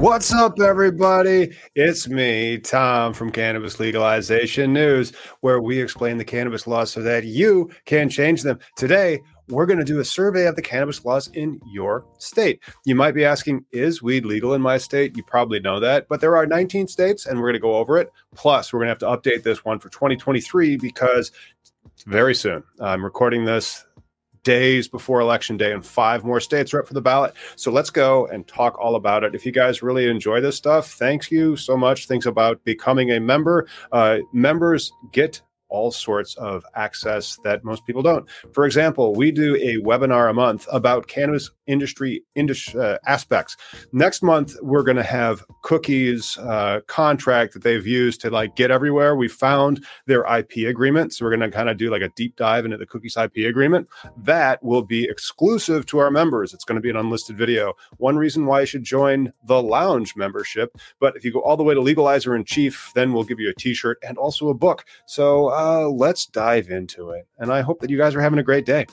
What's up, everybody? It's me, Tom from Cannabis Legalization News, where we explain the cannabis laws so that you can change them. Today, we're going to do a survey of the cannabis laws in your state. You might be asking, is weed legal in my state? You probably know that, but there are 19 states, and we're going to go over it. Plus, we're going to have to update this one for 2023 because very soon. I'm recording this days before election day, and five more states are up for the ballot. So let's go and talk all about it. If you guys really enjoy this stuff, thank you so much. Thanks about becoming a member. Uh, members get all sorts of access that most people don't. For example, we do a webinar a month about cannabis industry industry uh, aspects. Next month, we're going to have Cookies uh, contract that they've used to like get everywhere. We found their IP agreement, so we're going to kind of do like a deep dive into the Cookies IP agreement. That will be exclusive to our members. It's going to be an unlisted video. One reason why you should join the Lounge membership. But if you go all the way to Legalizer in Chief, then we'll give you a T-shirt and also a book. So uh, let's dive into it. And I hope that you guys are having a great day.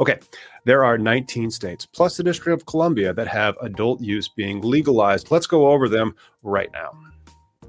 Okay, there are 19 states plus the District of Columbia that have adult use being legalized. Let's go over them right now.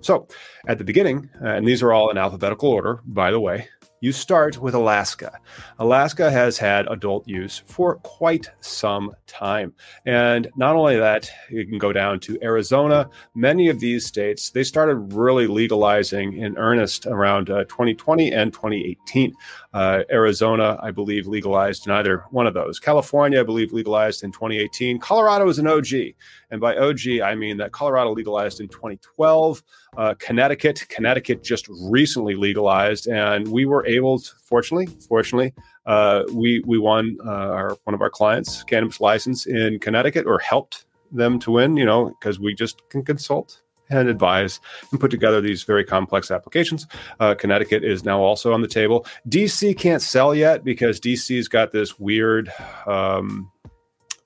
So, at the beginning, uh, and these are all in alphabetical order, by the way, you start with Alaska. Alaska has had adult use for quite some time. And not only that, you can go down to Arizona. Many of these states, they started really legalizing in earnest around uh, 2020 and 2018. Uh, Arizona, I believe, legalized in either one of those. California, I believe, legalized in 2018. Colorado is an OG. And by OG, I mean that Colorado legalized in 2012. Uh, Connecticut, Connecticut just recently legalized, and we were able to, fortunately, fortunately, uh, we we won uh, our one of our clients cannabis license in Connecticut, or helped them to win. You know, because we just can consult and advise and put together these very complex applications. Uh, Connecticut is now also on the table. DC can't sell yet because DC's got this weird um,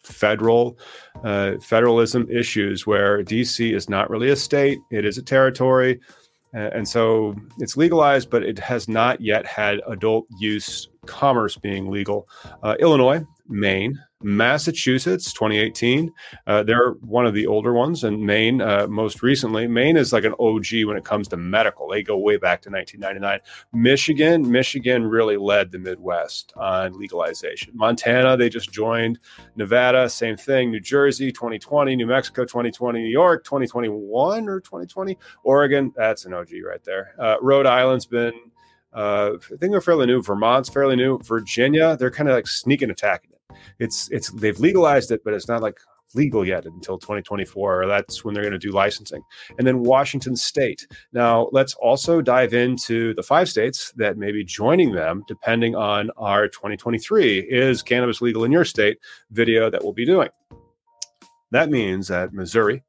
federal uh, federalism issues where DC is not really a state; it is a territory. And so it's legalized, but it has not yet had adult use commerce being legal. Uh, Illinois, Maine, Massachusetts, 2018. Uh, they're one of the older ones, and Maine, uh, most recently. Maine is like an OG when it comes to medical. They go way back to 1999. Michigan, Michigan really led the Midwest on legalization. Montana, they just joined. Nevada, same thing. New Jersey, 2020. New Mexico, 2020. New York, 2021 or 2020. Oregon, that's an OG right there. Uh, Rhode Island's been uh, I think they're fairly new. Vermont's fairly new. Virginia, they're kind of like sneaking attacking it it's it's they've legalized it, but it's not like legal yet until 2024 or that's when they're going to do licensing. And then washington state. Now let's also dive into the five states that may be joining them depending on our 2023 is cannabis legal in your state video that we'll be doing. That means that missouri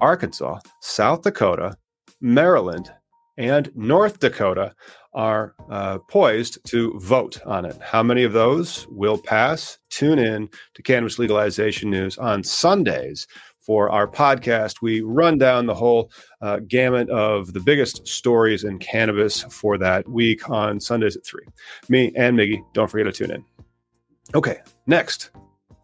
arkansas south dakota maryland and north dakota are uh, poised to vote on it. How many of those will pass? Tune in to Cannabis Legalization News on Sundays for our podcast. We run down the whole uh, gamut of the biggest stories in cannabis for that week on Sundays at 3. Me and Miggy, don't forget to tune in. Okay, next.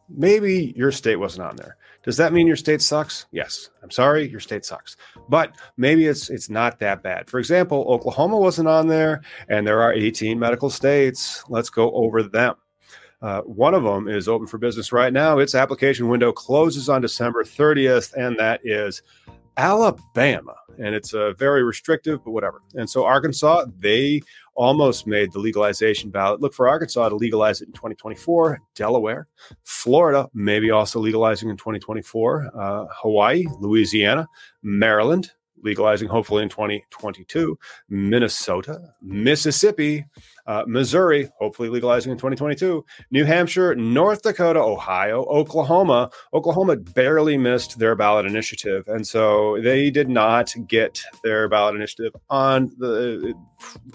Maybe your state wasn't on there. Does that mean your state sucks? Yes. I'm sorry, your state sucks. But maybe it's it's not that bad. For example, Oklahoma wasn't on there, and there are 18 medical states. Let's go over them. Uh, one of them is open for business right now. Its application window closes on December 30th, and that is Alabama. And it's uh, very restrictive, but whatever. And so Arkansas, they almost made the legalization ballot. Look for Arkansas to legalize it in 2024. Delaware, Florida, maybe also legalizing in 2024. Uh, Hawaii, Louisiana, Maryland, legalizing hopefully in 2022. Minnesota, Mississippi, uh, Missouri, hopefully legalizing in 2022. New Hampshire, North Dakota, Ohio, Oklahoma. Oklahoma barely missed their ballot initiative. And so they did not get their ballot initiative on the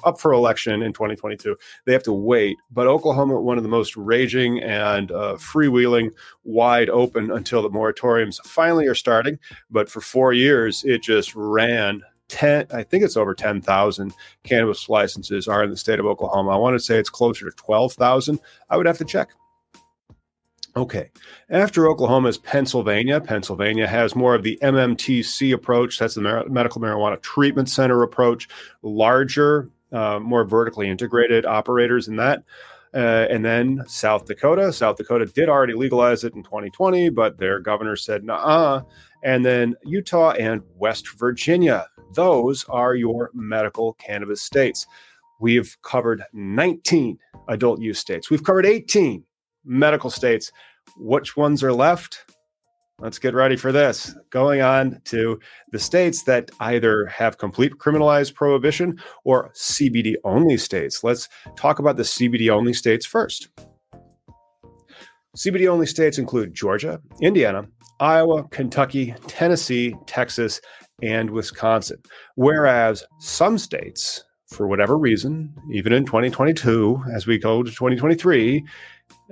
up for election in 2022. They have to wait. But Oklahoma, one of the most raging and uh, freewheeling, wide open until the moratoriums finally are starting. But for four years, it just ran 10 i think it's over 10,000 cannabis licenses are in the state of oklahoma. I want to say it's closer to 12,000 i would have to check. Okay after oklahoma is pennsylvania pennsylvania has more of the mmtc approach. That's the medical marijuana treatment center approach. Larger uh, more vertically integrated operators in that uh, and then South Dakota. South Dakota did already legalize it in 2020, but their governor said, nah. And then Utah and West Virginia those are your medical cannabis states. We've covered 19 adult use states. We've covered 18 medical states. Which ones are left? Let's get ready for this. Going on to the states that either have complete criminalized prohibition or CBD only states. Let's talk about the CBD only states first. CBD only states include Georgia, Indiana, Iowa, Kentucky, Tennessee, Texas, and Wisconsin. Whereas some states, for whatever reason, even in 2022, as we go to 2023,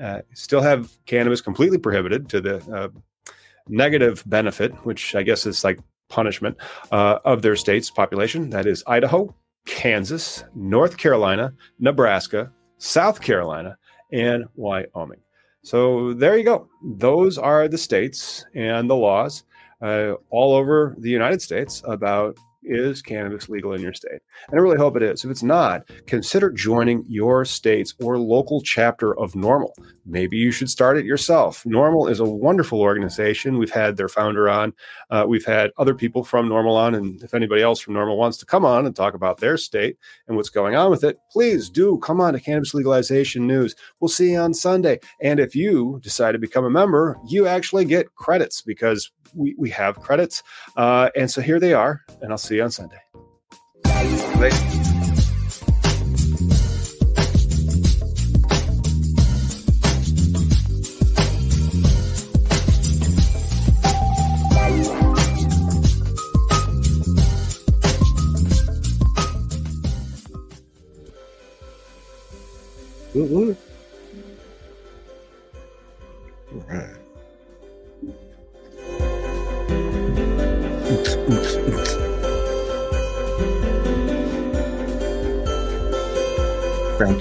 uh, still have cannabis completely prohibited to the uh, negative benefit, which I guess is like punishment uh, of their state's population. That is Idaho, Kansas, North Carolina, Nebraska, South Carolina, and Wyoming. So there you go. Those are the states and the laws uh, all over the United States about is cannabis legal in your state? And I really hope it is. If it's not, consider joining your state's or local chapter of NORML. Maybe you should start it yourself. NORML is a wonderful organization. We've had their founder on, uh, we've had other people from NORML on. And if anybody else from NORML wants to come on and talk about their state and what's going on with it, please do come on to Cannabis Legalization News. We'll see you on Sunday. And if you decide to become a member, you actually get credits because we, we have credits. Uh, and so here they are, and I'll see you on Sunday. Later. All right.